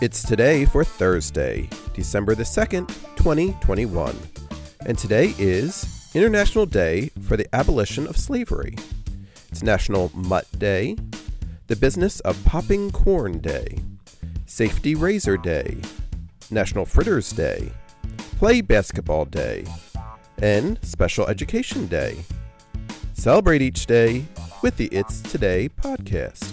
It's today for Thursday, December the 2nd, 2021. And today is International Day for the Abolition of Slavery. It's National Mutt Day, the Business of Popping Corn Day, Safety Razor Day, National Fritters Day, Play Basketball Day, and Special Education Day. Celebrate each day with the It's Today podcast.